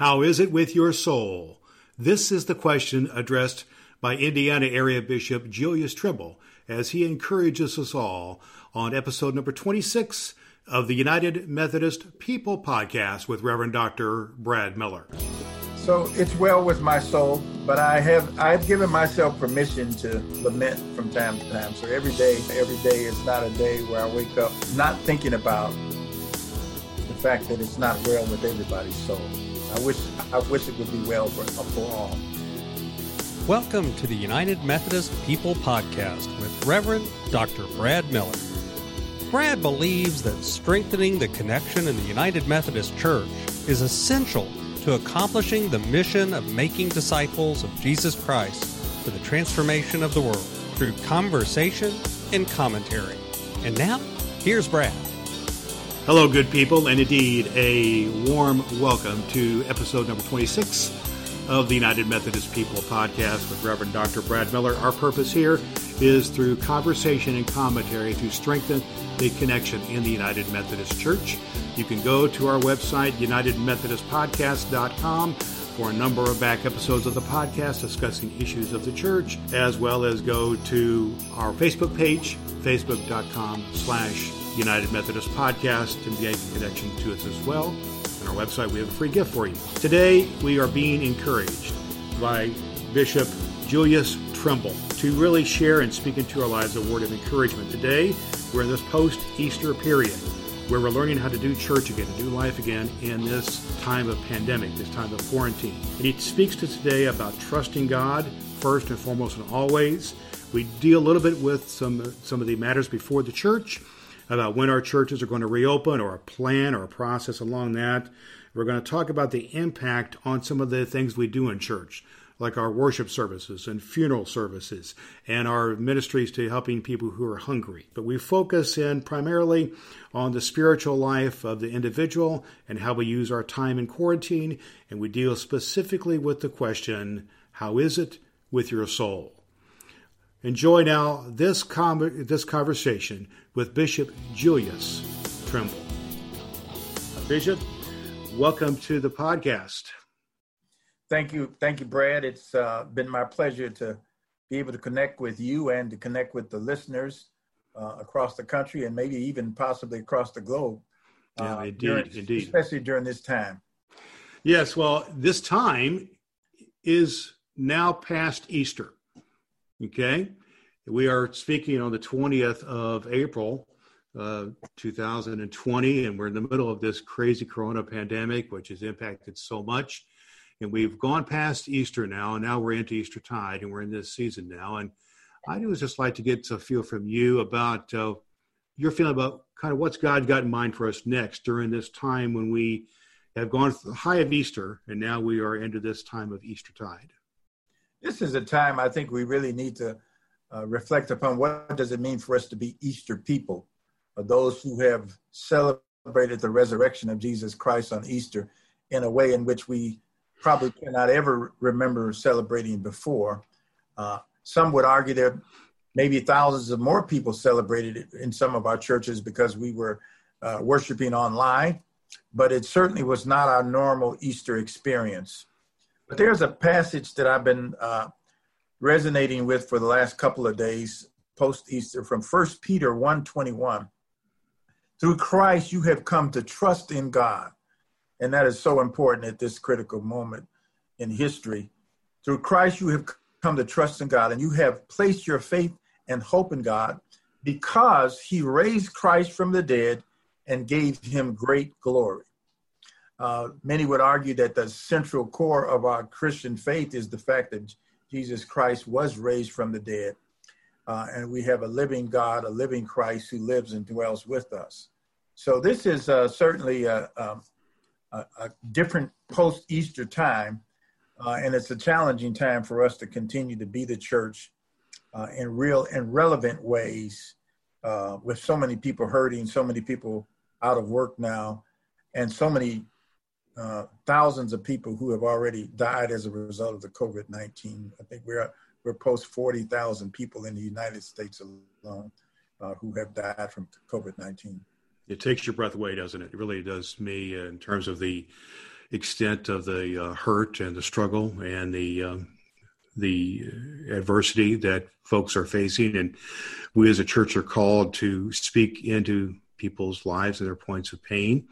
How is it with your soul? This is the question addressed by Indiana area Bishop Julius Trimble as he encourages us all on episode number 26 of the United Methodist People podcast with Reverend Dr. Brad Miller. So it's well with my soul, but I have I've given myself permission to lament from time to time. So every day, every day is not a day where I wake up not thinking about the fact that it's not well with everybody's soul. I wish I wish it would be well for, for all. Welcome to the United Methodist People Podcast with Reverend Dr. Brad Miller. Brad believes that strengthening the connection in the United Methodist Church is essential to accomplishing the mission of making disciples of Jesus Christ for the transformation of the world through conversation and commentary. And now, here's Brad. Hello, good people, and indeed a warm welcome to episode number 26 of the United Methodist People podcast with Reverend Dr. Brad Miller. Our purpose here is through conversation and commentary to strengthen the connection in the United Methodist Church. You can go to our website, UnitedMethodistPodcast.com, for a number of back episodes of the podcast discussing issues of the church, as well as go to our Facebook page, facebook.com slash United Methodist Podcast to make a connection to us as well. On our website, we have a free gift for you. Today, we are being encouraged by Bishop Julius Trimble to really share and speak into our lives a word of encouragement. Today, we're in this post Easter period where we're learning how to do church again, to do life again in this time of pandemic, this time of quarantine. And he speaks to today about trusting God first and foremost and always. We deal a little bit with some some of the matters before the church about when our churches are going to reopen or a plan or a process along that. We're going to talk about the impact on some of the things we do in church, like our worship services and funeral services and our ministries to helping people who are hungry. But we focus in primarily on the spiritual life of the individual and how we use our time in quarantine. And we deal specifically with the question, how is it with your soul? Enjoy now this, com- this conversation with Bishop Julius Trimble. Bishop, welcome to the podcast. Thank you. Thank you, Brad. It's uh, been my pleasure to be able to connect with you and to connect with the listeners uh, across the country and maybe even possibly across the globe. Yeah, uh, indeed, during, indeed. Especially during this time. Yes, well, this time is now past Easter. Okay. We are speaking on the 20th of April, uh, 2020, and we're in the middle of this crazy corona pandemic, which has impacted so much. And we've gone past Easter now, and now we're into Easter tide, and we're in this season now. And I would just like to get a feel from you about uh, your feeling about kind of what's God got in mind for us next during this time when we have gone through the high of Easter, and now we are into this time of Easter tide this is a time I think we really need to uh, reflect upon what does it mean for us to be Easter people, or those who have celebrated the resurrection of Jesus Christ on Easter in a way in which we probably cannot ever remember celebrating before. Uh, some would argue that maybe thousands of more people celebrated it in some of our churches because we were uh, worshiping online, but it certainly was not our normal Easter experience. But there's a passage that I've been uh, resonating with for the last couple of days post Easter from 1 Peter 1:21. Through Christ you have come to trust in God. And that is so important at this critical moment in history. Through Christ you have come to trust in God and you have placed your faith and hope in God because he raised Christ from the dead and gave him great glory. Uh, many would argue that the central core of our Christian faith is the fact that Jesus Christ was raised from the dead. Uh, and we have a living God, a living Christ who lives and dwells with us. So this is uh, certainly a, a, a, different post Easter time. Uh, and it's a challenging time for us to continue to be the church uh, in real and relevant ways uh, with so many people hurting, so many people out of work now, and so many uh, thousands of people who have already died as a result of the COVID 19. I think we're, we're post 40,000 people in the United States alone uh, who have died from COVID 19. It takes your breath away, doesn't it? It really does me in terms of the extent of the uh, hurt and the struggle and the um, the adversity that folks are facing, and we as a church are called to speak into people's lives and their points of pain.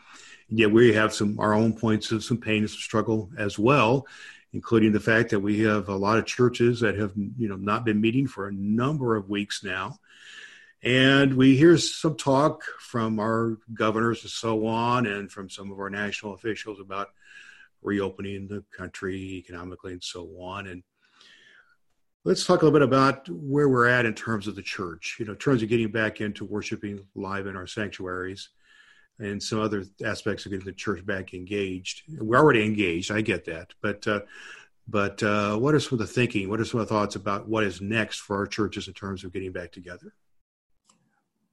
Yet we have some our own points of some pain and some struggle as well, including the fact that we have a lot of churches that have you know not been meeting for a number of weeks now. And we hear some talk from our governors and so on, and from some of our national officials about reopening the country economically and so on. And let's talk a little bit about where we're at in terms of the church, you know, in terms of getting back into worshiping live in our sanctuaries and some other aspects of getting the church back engaged. We're already engaged, I get that, but uh, but uh, what are some of the thinking? What are some of the thoughts about what is next for our churches in terms of getting back together?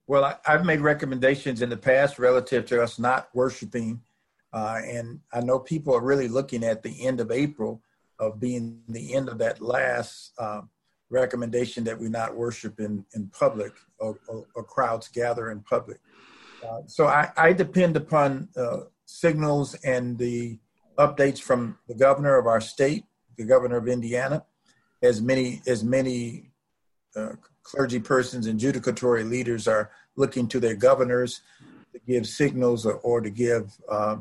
Well, I, have made recommendations in the past relative to us not worshiping, uh, and I know people are really looking at the end of April of being the end of that last uh, recommendation that we not worship in, in public or, or, or crowds gather in public. So I, I, depend upon uh, signals and the updates from the governor of our state, the governor of Indiana, as many as many uh, clergy persons and judicatory leaders are looking to their governors to give signals or, or to give uh,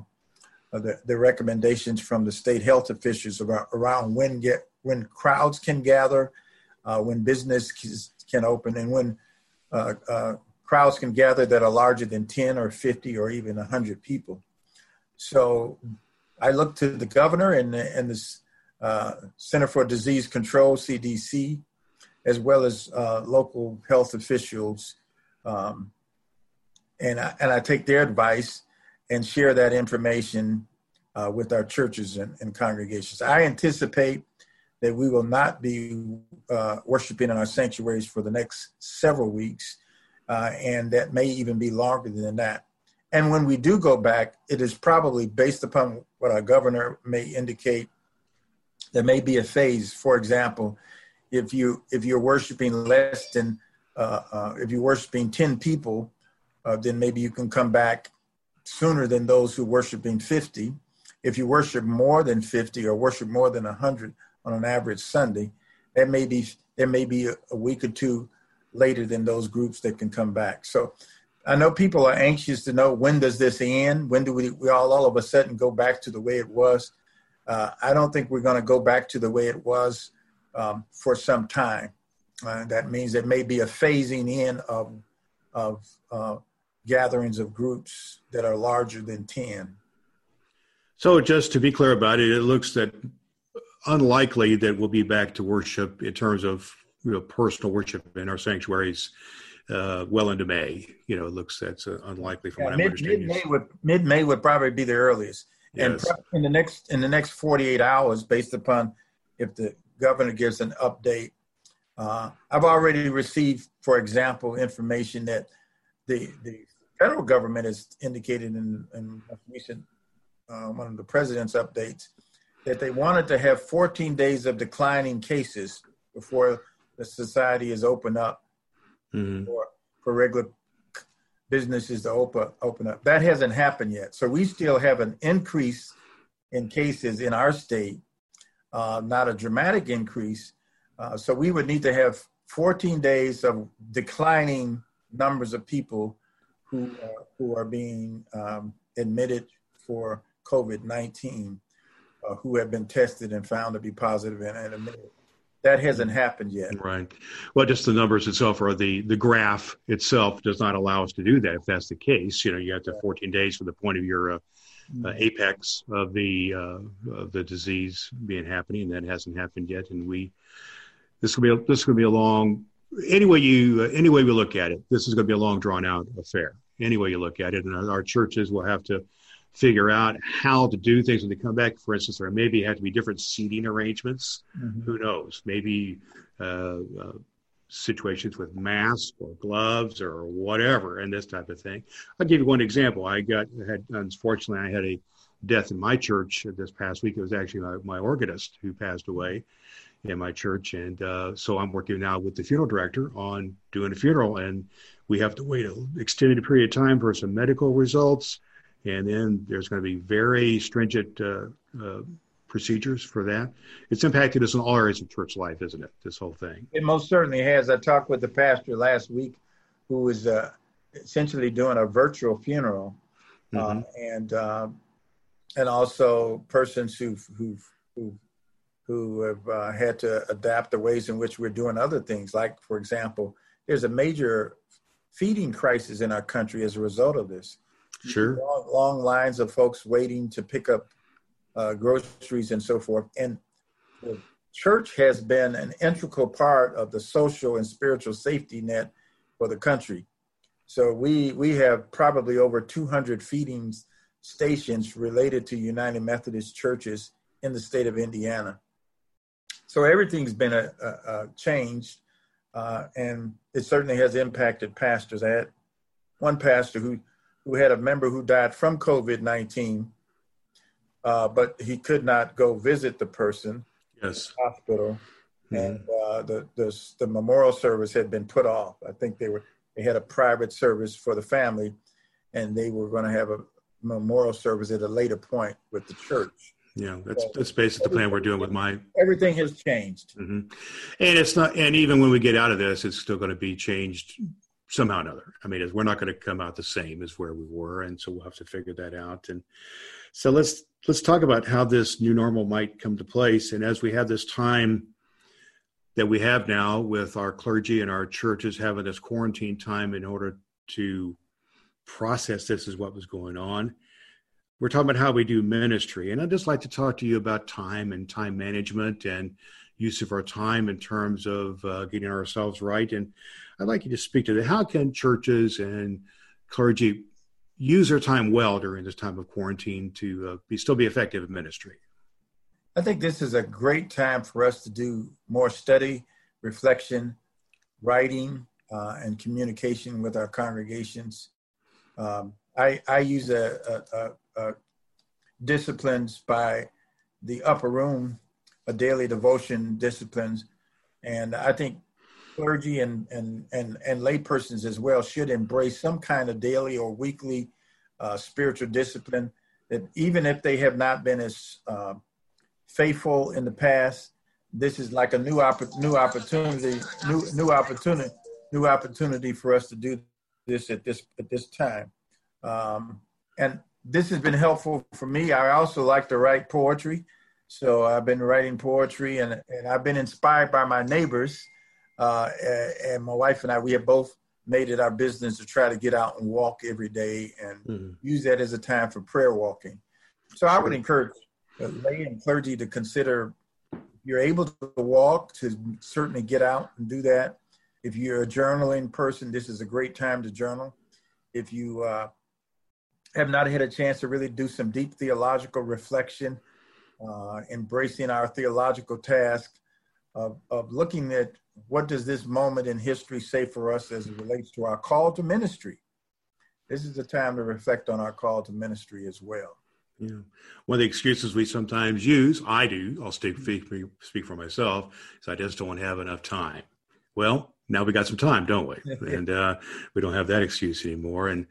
the, the, recommendations from the state health officials about, around when get when crowds can gather, uh, when business can open, and when uh, crowds can gather that are larger than 10 or 50 or even 100 people. So I look to the governor and the, and the uh, Center for Disease Control, CDC, as well as uh, local health officials. Um, and, I, and I take their advice and share that information uh, with our churches and, and, congregations. I anticipate that we will not be uh, worshiping in our sanctuaries for the next several weeks, uh, and that may even be longer than that. And when we do go back, it is probably based upon what our governor may indicate. There may be a phase. For example, if you if you're worshiping less than uh, uh, if you're worshiping ten people, uh, then maybe you can come back sooner than those who worshiping fifty. If you worship more than fifty or worship more than hundred on an average Sunday, that may be there may be a, a week or two later than those groups that can come back. So I know people are anxious to know when does this end? When do we, we all all of a sudden go back to the way it was? Uh, I don't think we're going to go back to the way it was um, for some time. Uh, that means there may be a phasing in of, of uh, gatherings of groups that are larger than 10. So, just to be clear about it, it looks that unlikely that we'll be back to worship in terms of you know, personal worship in our sanctuaries uh, well into May. You know, it looks that's uh, unlikely from yeah, what mid, I'm understanding. Mid May would mid May would probably be the earliest, yes. and in the next in the next 48 hours, based upon if the governor gives an update. Uh, I've already received, for example, information that the the federal government has indicated in, in recent uh, one of the president's updates that they wanted to have 14 days of declining cases before the society is open up mm-hmm. for, for regular businesses to open open up. That hasn't happened yet. So we still have an increase in cases in our state uh, not a dramatic increase. Uh, so we would need to have 14 days of declining numbers of people who uh, who are being um, admitted for COVID-19, uh, who have been tested and found to be positive and, and admitted. That hasn't happened yet. Right. Well, just the numbers itself, or the the graph itself, does not allow us to do that. If that's the case, you know, you have to 14 days from the point of your uh, uh, apex of the uh, of the disease being happening, and that hasn't happened yet. And we this will be a, this is going to be a long any way you uh, any way we look at it. This is going to be a long drawn out affair. Any way you look at it, and our, our churches will have to figure out how to do things when they come back. For instance, there maybe have to be different seating arrangements. Mm-hmm. Who knows? Maybe uh, uh, situations with masks or gloves or whatever and this type of thing. I'll give you one example. I got had unfortunately I had a death in my church this past week. It was actually my, my organist who passed away in my church, and uh, so I'm working now with the funeral director on doing a funeral, and we have to wait an extended period of time for some medical results and then there's going to be very stringent uh, uh, procedures for that. It's impacted us in all areas of church life, isn't it? This whole thing. It most certainly has. I talked with the pastor last week, who was uh, essentially doing a virtual funeral, uh, mm-hmm. and um, and also persons who've who've who've who have uh, had to adapt the ways in which we're doing other things. Like, for example, there's a major feeding crisis in our country as a result of this. Sure. Long, long lines of folks waiting to pick up uh, groceries and so forth. And the church has been an integral part of the social and spiritual safety net for the country. So we we have probably over 200 feeding stations related to United Methodist churches in the state of Indiana. So everything's been a, a, a changed, uh, and it certainly has impacted pastors. Had one pastor who who had a member who died from COVID nineteen, uh, but he could not go visit the person. Yes. The hospital, mm-hmm. and uh, the, the the memorial service had been put off. I think they were they had a private service for the family, and they were going to have a memorial service at a later point with the church. Yeah, that's that's basically the plan we're doing with my. Everything has changed, mm-hmm. and it's not. And even when we get out of this, it's still going to be changed somehow or another. I mean, we're not going to come out the same as where we were, and so we'll have to figure that out. And so let's let's talk about how this new normal might come to place. And as we have this time that we have now with our clergy and our churches having this quarantine time in order to process this is what was going on. We're talking about how we do ministry. And I'd just like to talk to you about time and time management and use of our time in terms of uh, getting ourselves right. And I'd like you to speak to that. How can churches and clergy use their time well during this time of quarantine to uh, be still be effective in ministry? I think this is a great time for us to do more study, reflection, writing, uh, and communication with our congregations. Um, I, I use a, a, a, a, disciplines by the upper room, a daily devotion disciplines, and I think clergy and and and and laypersons as well should embrace some kind of daily or weekly uh, spiritual discipline. That even if they have not been as uh, faithful in the past. This is like a new opp- new opportunity, new new opportunity, new opportunity for us to do this at this at this time. Um, and this has been helpful for me. I also like to write poetry, so I've been writing poetry, and and I've been inspired by my neighbors. Uh, and my wife and I, we have both made it our business to try to get out and walk every day and mm-hmm. use that as a time for prayer walking. So I would encourage lay and clergy to consider you're able to walk to certainly get out and do that if you're a journaling person this is a great time to journal if you uh, have not had a chance to really do some deep theological reflection uh, embracing our theological task of, of looking at what does this moment in history say for us as it relates to our call to ministry this is the time to reflect on our call to ministry as well yeah. One of the excuses we sometimes use, I do, I'll speak, speak for myself, is I just don't have enough time. Well, now we got some time, don't we? and uh, we don't have that excuse anymore. And,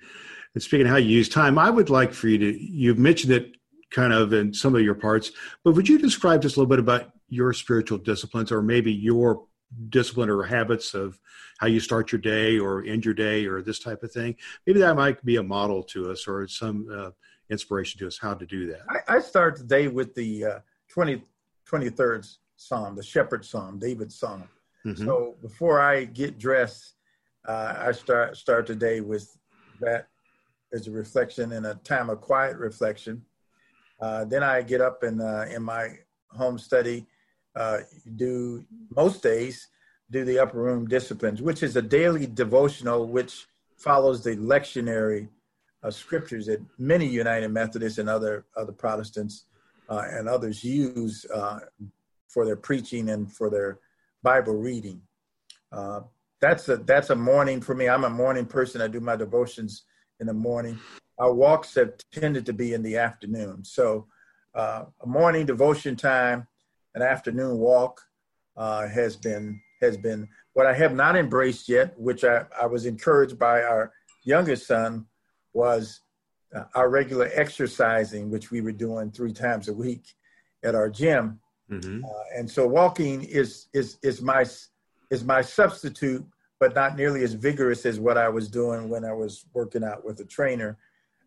and speaking of how you use time, I would like for you to, you've mentioned it kind of in some of your parts, but would you describe just a little bit about your spiritual disciplines or maybe your discipline or habits of how you start your day or end your day or this type of thing? Maybe that might be a model to us or some. Uh, inspiration to us how to do that. I, I start day with the uh, 20, 23rd Psalm, the Shepherd Psalm, David's Psalm. Mm-hmm. So before I get dressed, uh, I start start the day with that as a reflection and a time of quiet reflection. Uh, then I get up and uh, in my home study, uh, do most days do the upper room disciplines, which is a daily devotional which follows the lectionary uh, scriptures that many United Methodists and other other Protestants uh, and others use for their preaching and for their Bible reading. That's a that's a morning for me. I'm a morning person. I do my devotions in the morning. Our walks have tended to be in the afternoon. So uh, a morning devotion time, an afternoon walk uh, has been has been what I have not embraced yet, which I, I was encouraged by our youngest son was uh, our regular exercising, which we were doing three times a week at our gym. Mm-hmm. Uh, and so walking is is is my is my substitute, but not nearly as vigorous as what I was doing when I was working out with a trainer.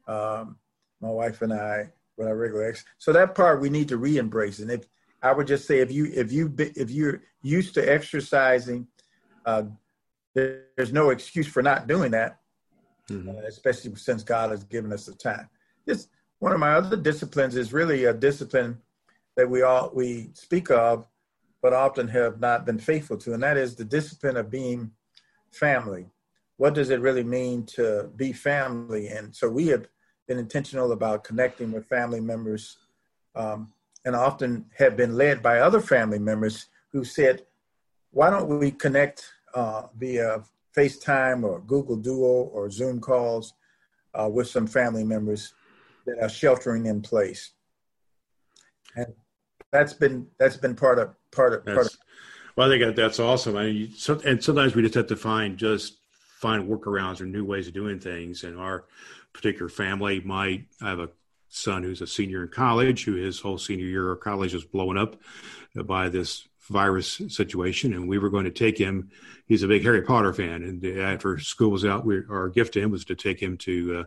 Um, my wife and I, with our regular ex. So that part we need to re-embrace. And if I would just say, if you if you if you're used to exercising, uh, there's no excuse for not doing that mm-hmm. uh, especially since God has given us the time. This one of my other disciplines is really a discipline that we all we speak of, but often have not been faithful to, and that is the discipline of being family. What does it really mean to be family? And so we have been intentional about connecting with family members, um, and often have been led by other family members who said, "Why don't we connect uh, via FaceTime or Google Duo or Zoom calls uh, with some family members that are sheltering in place. And that's been that's been part of part of part of. Well, I think that's awesome. I mean, so, and sometimes we just have to find just find workarounds or new ways of doing things. And our particular family My I have a son who's a senior in college, who his whole senior year of college was blowing up by this virus situation, and we were going to take him. He's a big Harry Potter fan, and after school was out, we, our gift to him was to take him to uh,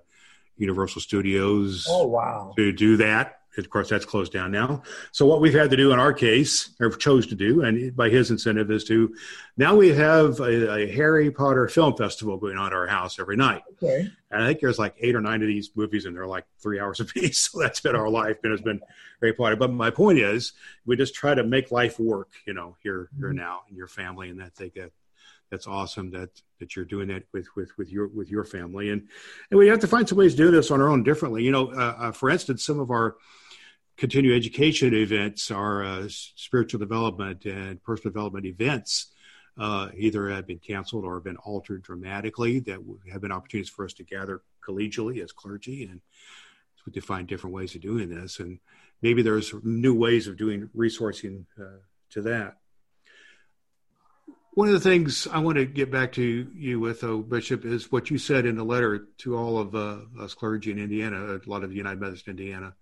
Universal Studios. Oh wow! To do that, of course, that's closed down now. So what we've had to do in our case, or chose to do, and by his incentive, is to now we have a, a Harry Potter film festival going on at our house every night. Okay. And I think there's like eight or nine of these movies, and they're like three hours a piece. So that's been our life, and it's been Harry Potter. But my point is, we just try to make life work, you know, here, here mm-hmm. now, in your family, and that they get that's awesome that that you're doing that with with with your with your family and and we have to find some ways to do this on our own differently you know uh, uh, for instance some of our continuing education events, our uh, spiritual development and personal development events, uh, either have been canceled or have been altered dramatically. That have been opportunities for us to gather collegially as clergy and to find different ways of doing this. And maybe there's new ways of doing resourcing uh, to that. One of the things I want to get back to you with, though, Bishop, is what you said in the letter to all of uh, us clergy in Indiana, a lot of United Methodist Indiana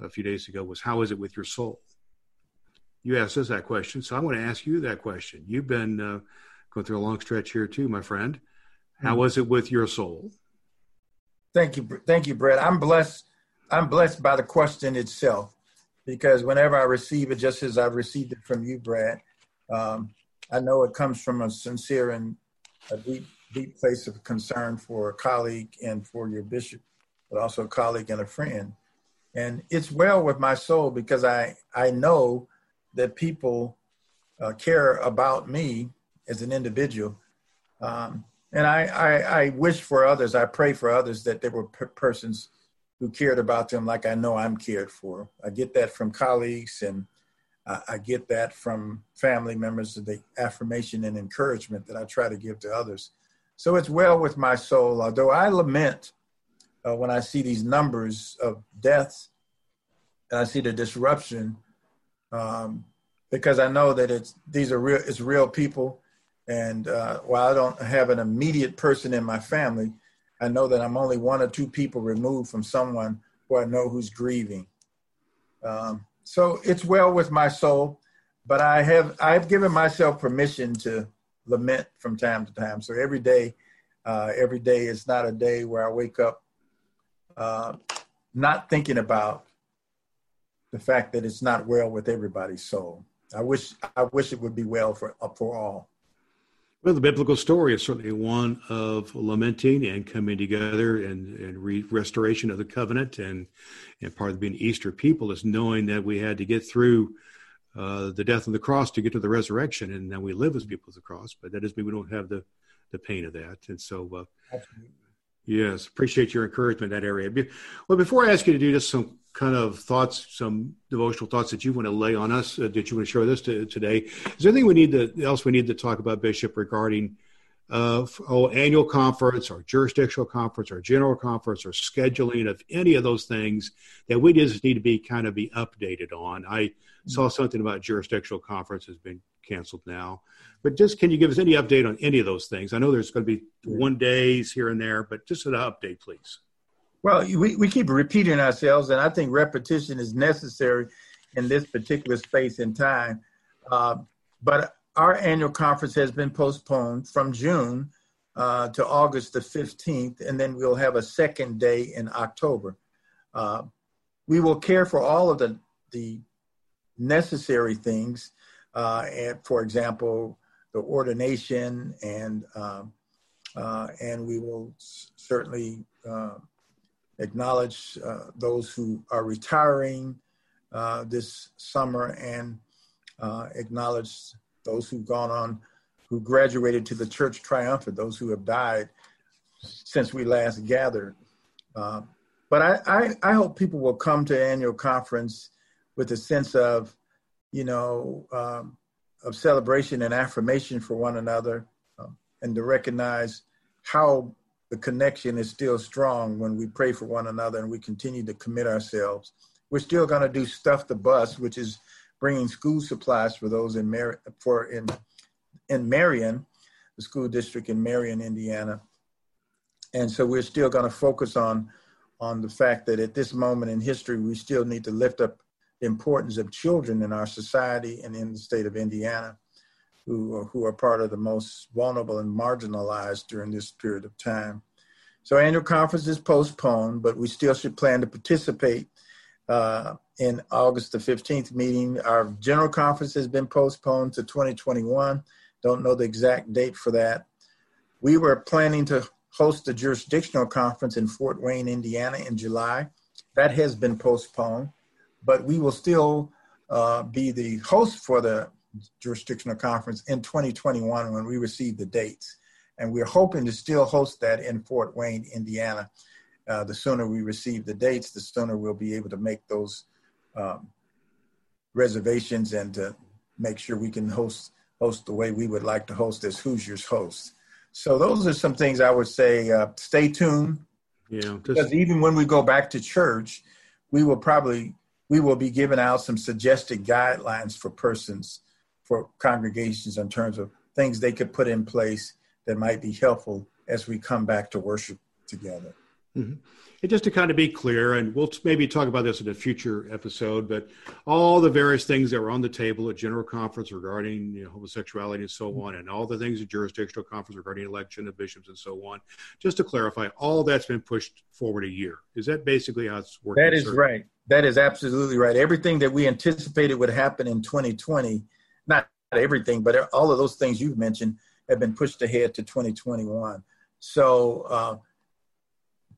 a few days ago was how is it with your soul? You asked us that question, so I want to ask you that question. You've been uh, going through a long stretch here too, my friend. How mm-hmm. was it with your soul? Thank you, thank you, Brad. I'm blessed. I'm blessed by the question itself because whenever I receive it, just as I've received it from you, Brad, um, I know it comes from a sincere and a deep, deep place of concern for a colleague and for your bishop, but also a colleague and a friend and it's well with my soul because I I know that people uh, care about me as an individual, um, and I, I, I wish for others. I pray for others that there were persons who cared about them like I know I'm cared for. I get that from colleagues and. I get that from family members, of the affirmation and encouragement that I try to give to others. So it's well with my soul, although I lament uh, when I see these numbers of deaths, and I see the disruption um, because I know that it's these are real. It's real people, and uh, while I don't have an immediate person in my family, I know that I'm only one or two people removed from someone who I know who's grieving. Um, so it's well with my soul, but I have I've given myself permission to lament from time to time. So every day, uh, every day is not a day where I wake up uh, not thinking about the fact that it's not well with everybody's soul. I wish I wish it would be well for for all. Well, the biblical story is certainly one of lamenting and coming together and, and re- restoration of the covenant. And, and part of being Easter people is knowing that we had to get through uh, the death on the cross to get to the resurrection. And now we live as people of the cross, but that doesn't mean we don't have the, the pain of that. And so, uh, yes, appreciate your encouragement in that area. Well, before I ask you to do just some kind of thoughts, some devotional thoughts that you want to lay on us, uh, that you want to share with us to, today. Is there anything we need to else we need to talk about, Bishop, regarding uh, oh, annual conference or jurisdictional conference or general conference or scheduling of any of those things that we just need to be kind of be updated on? I mm-hmm. saw something about jurisdictional conference has been canceled now, but just can you give us any update on any of those things? I know there's going to be one days here and there, but just an update, please. Well, we, we keep repeating ourselves, and I think repetition is necessary in this particular space and time. Uh, but our annual conference has been postponed from June uh, to August the 15th, and then we'll have a second day in October. Uh, we will care for all of the, the necessary things, uh, and for example, the ordination, and um, uh, and we will certainly uh, acknowledge uh, those who are retiring uh, this summer and uh, acknowledge those who've gone on, who graduated to the church triumphant, those who have died since we last gathered. Uh, but I, I, I, hope people will come to annual conference with a sense of, you know, um, of celebration and affirmation for one another um, and to recognize how the connection is still strong when we pray for one another and we continue to commit ourselves. We're still going to do stuff the bus, which is bringing school supplies for those in Mar- for in in Marion, the school district in Marion, Indiana. And so we're still going to focus on on the fact that at this moment in history, we still need to lift up the importance of children in our society and in the state of Indiana who, who are part of the most vulnerable and marginalized during this period of time. So annual conference is postponed, but we still should plan to participate uh, in August the 15th meeting. Our general conference has been postponed to 2021. Don't know the exact date for that. We were planning to host the jurisdictional conference in Fort Wayne, Indiana in July. That has been postponed, but we will still uh, be the host for the jurisdictional conference in 2021 when we receive the dates. And we're hoping to still host that in Fort Wayne, Indiana. Uh, the sooner we receive the dates, the sooner we'll be able to make those um, reservations and to make sure we can host host the way we would like to host as Hoosiers host. So those are some things I would say. Uh, stay tuned. Yeah, because even when we go back to church, we will probably we will be giving out some suggested guidelines for persons for congregations in terms of things they could put in place that might be helpful as we come back to worship together. Mm-hmm. And just to kind of be clear, and we'll maybe talk about this in a future episode, but all the various things that were on the table at General Conference regarding you know, homosexuality and so on, and all the things at Jurisdictional Conference regarding election of bishops and so on, just to clarify, all that's been pushed forward a year. Is that basically how it's working? That is right. That is absolutely right. Everything that we anticipated would happen in 2020 not everything, but all of those things you've mentioned have been pushed ahead to 2021. So uh,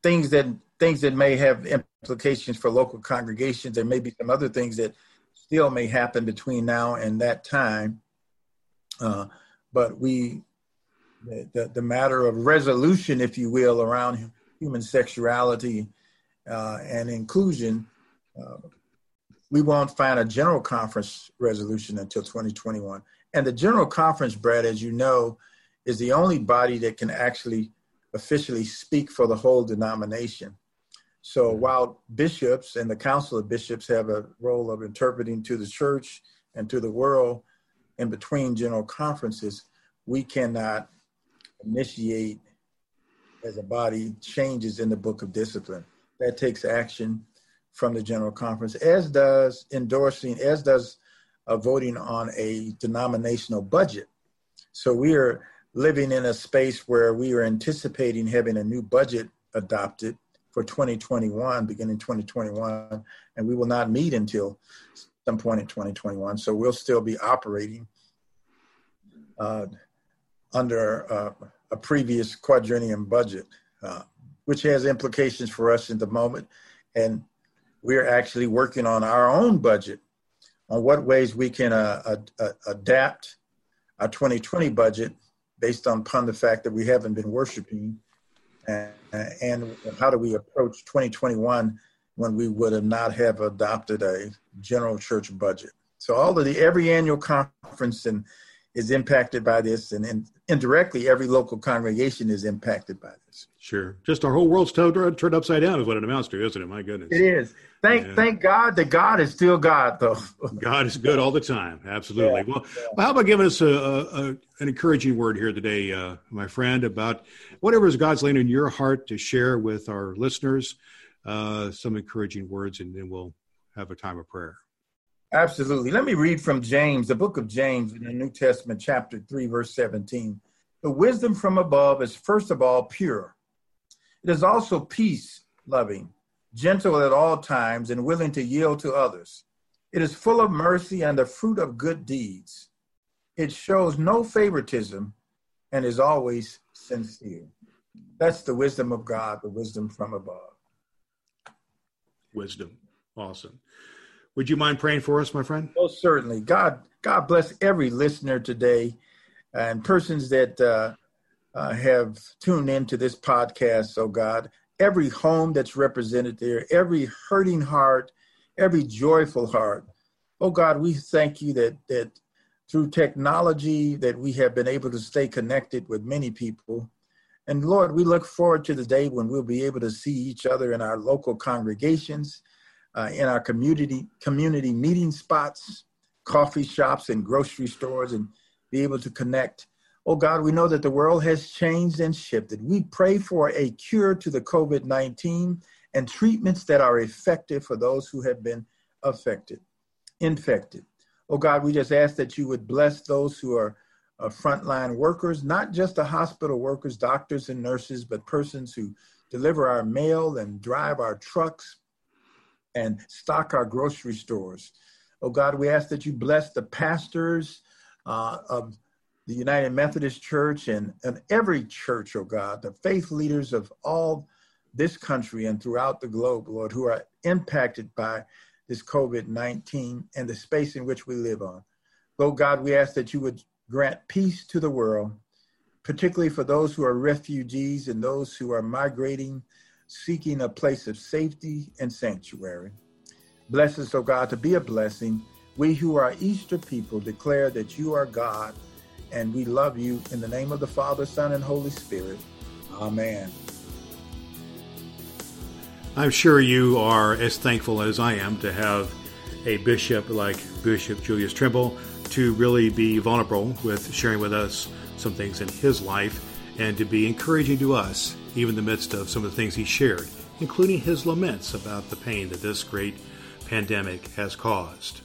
things that things that may have implications for local congregations, there may be some other things that still may happen between now and that time. Uh, but we, the, the matter of resolution, if you will, around human sexuality uh, and inclusion uh, we won't find a general conference resolution until 2021. And the general conference, Brad, as you know, is the only body that can actually officially speak for the whole denomination. So mm-hmm. while bishops and the council of bishops have a role of interpreting to the church and to the world in between general conferences, we cannot initiate as a body changes in the book of discipline. That takes action from the General Conference, as does endorsing, as does uh, voting on a denominational budget. So we are living in a space where we are anticipating having a new budget adopted for 2021, beginning 2021, and we will not meet until some point in 2021. So we'll still be operating uh, under uh, a previous quadrennium budget, uh, which has implications for us in the moment. And we're actually working on our own budget on what ways we can uh, uh, adapt our 2020 budget based on upon the fact that we haven't been worshiping and, and how do we approach 2021 when we would have not have adopted a general church budget so all of the every annual conference and is impacted by this, and, and indirectly, every local congregation is impacted by this. Sure, just our whole world's turned, turned upside down is what it amounts to, isn't it? My goodness, it is. Thank yeah. thank God that God is still God, though. God is good all the time. Absolutely. Yeah, well, yeah. well, how about giving us a, a, an encouraging word here today, uh, my friend, about whatever is God's laying in your heart to share with our listeners uh, some encouraging words, and then we'll have a time of prayer. Absolutely. Let me read from James, the book of James in the New Testament, chapter 3, verse 17. The wisdom from above is first of all pure. It is also peace loving, gentle at all times, and willing to yield to others. It is full of mercy and the fruit of good deeds. It shows no favoritism and is always sincere. That's the wisdom of God, the wisdom from above. Wisdom. Awesome. Would you mind praying for us, my friend? Most certainly. God, God bless every listener today and persons that uh, uh, have tuned into this podcast, oh God. Every home that's represented there, every hurting heart, every joyful heart. Oh God, we thank you that that through technology that we have been able to stay connected with many people. And Lord, we look forward to the day when we'll be able to see each other in our local congregations, uh, in our community community meeting spots, coffee shops, and grocery stores, and be able to connect. Oh God, we know that the world has changed and shifted. We pray for a cure to the COVID 19 and treatments that are effective for those who have been affected, infected. Oh God, we just ask that you would bless those who are uh, frontline workers, not just the hospital workers, doctors and nurses, but persons who deliver our mail and drive our trucks and stock our grocery stores. Oh God, we ask that you bless the pastors uh, of the United Methodist Church and, and every church, oh God, the faith leaders of all this country and throughout the globe, Lord, who are impacted by this COVID 19 and the space in which we live on. Lord God, we ask that you would grant peace to the world, particularly for those who are refugees and those who are migrating, seeking a place of safety and sanctuary. Bless us, oh God, to be a blessing. We who are Easter people declare that you are God and we love you in the name of the Father, Son, and Holy Spirit. Amen. I'm sure you are as thankful as I am to have a bishop like Bishop Julius Trimble to really be vulnerable with sharing with us some things in his life and to be encouraging to us, even in the midst of some of the things he shared, including his laments about the pain that this great pandemic has caused.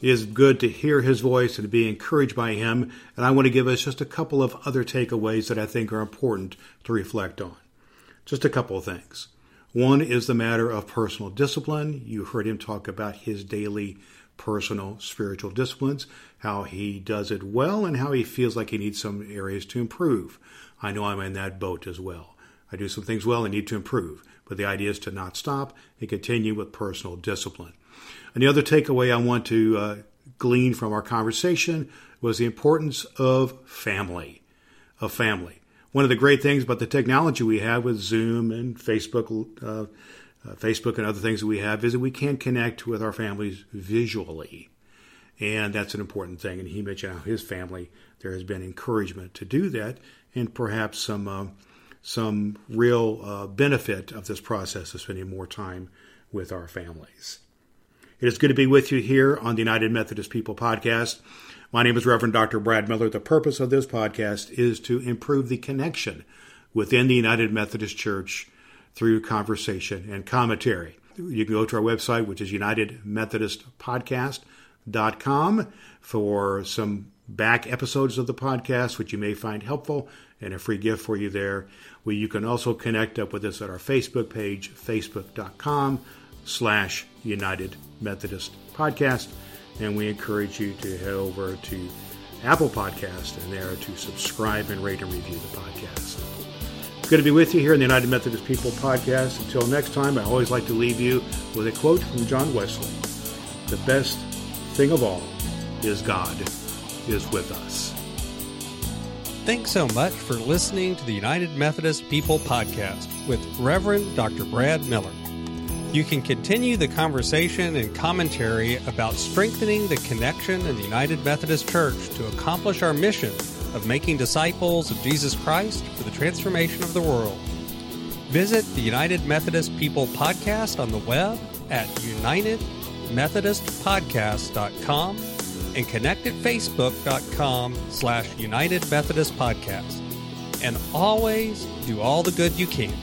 It is good to hear his voice and to be encouraged by him, and I want to give us just a couple of other takeaways that I think are important to reflect on. Just a couple of things. One is the matter of personal discipline. You heard him talk about his daily personal spiritual disciplines, how he does it well, and how he feels like he needs some areas to improve. I know I'm in that boat as well. I do some things well and need to improve, but the idea is to not stop and continue with personal discipline. And the other takeaway I want to uh, glean from our conversation was the importance of family, of family one of the great things about the technology we have with Zoom and Facebook, uh, uh, Facebook and other things that we have is that we can connect with our families visually. And that's an important thing. And he mentioned how his family, there has been encouragement to do that and perhaps some, uh, some real uh, benefit of this process of spending more time with our families. It is good to be with you here on the United Methodist People podcast. My name is Reverend Dr. Brad Miller. The purpose of this podcast is to improve the connection within the United Methodist Church through conversation and commentary. You can go to our website, which is UnitedMethodistPodcast.com, for some back episodes of the podcast, which you may find helpful, and a free gift for you there. Well, you can also connect up with us at our Facebook page, facebook.com slash United Methodist Podcast and we encourage you to head over to Apple Podcast and there to subscribe and rate and review the podcast. It's good to be with you here in the United Methodist People podcast. Until next time, I always like to leave you with a quote from John Wesley The best thing of all is God is with us. Thanks so much for listening to the United Methodist People podcast with Reverend Dr. Brad Miller. You can continue the conversation and commentary about strengthening the connection in the United Methodist Church to accomplish our mission of making disciples of Jesus Christ for the transformation of the world. Visit the United Methodist People podcast on the web at unitedmethodistpodcast.com and connect at facebook.com slash United Methodist Podcast. And always do all the good you can.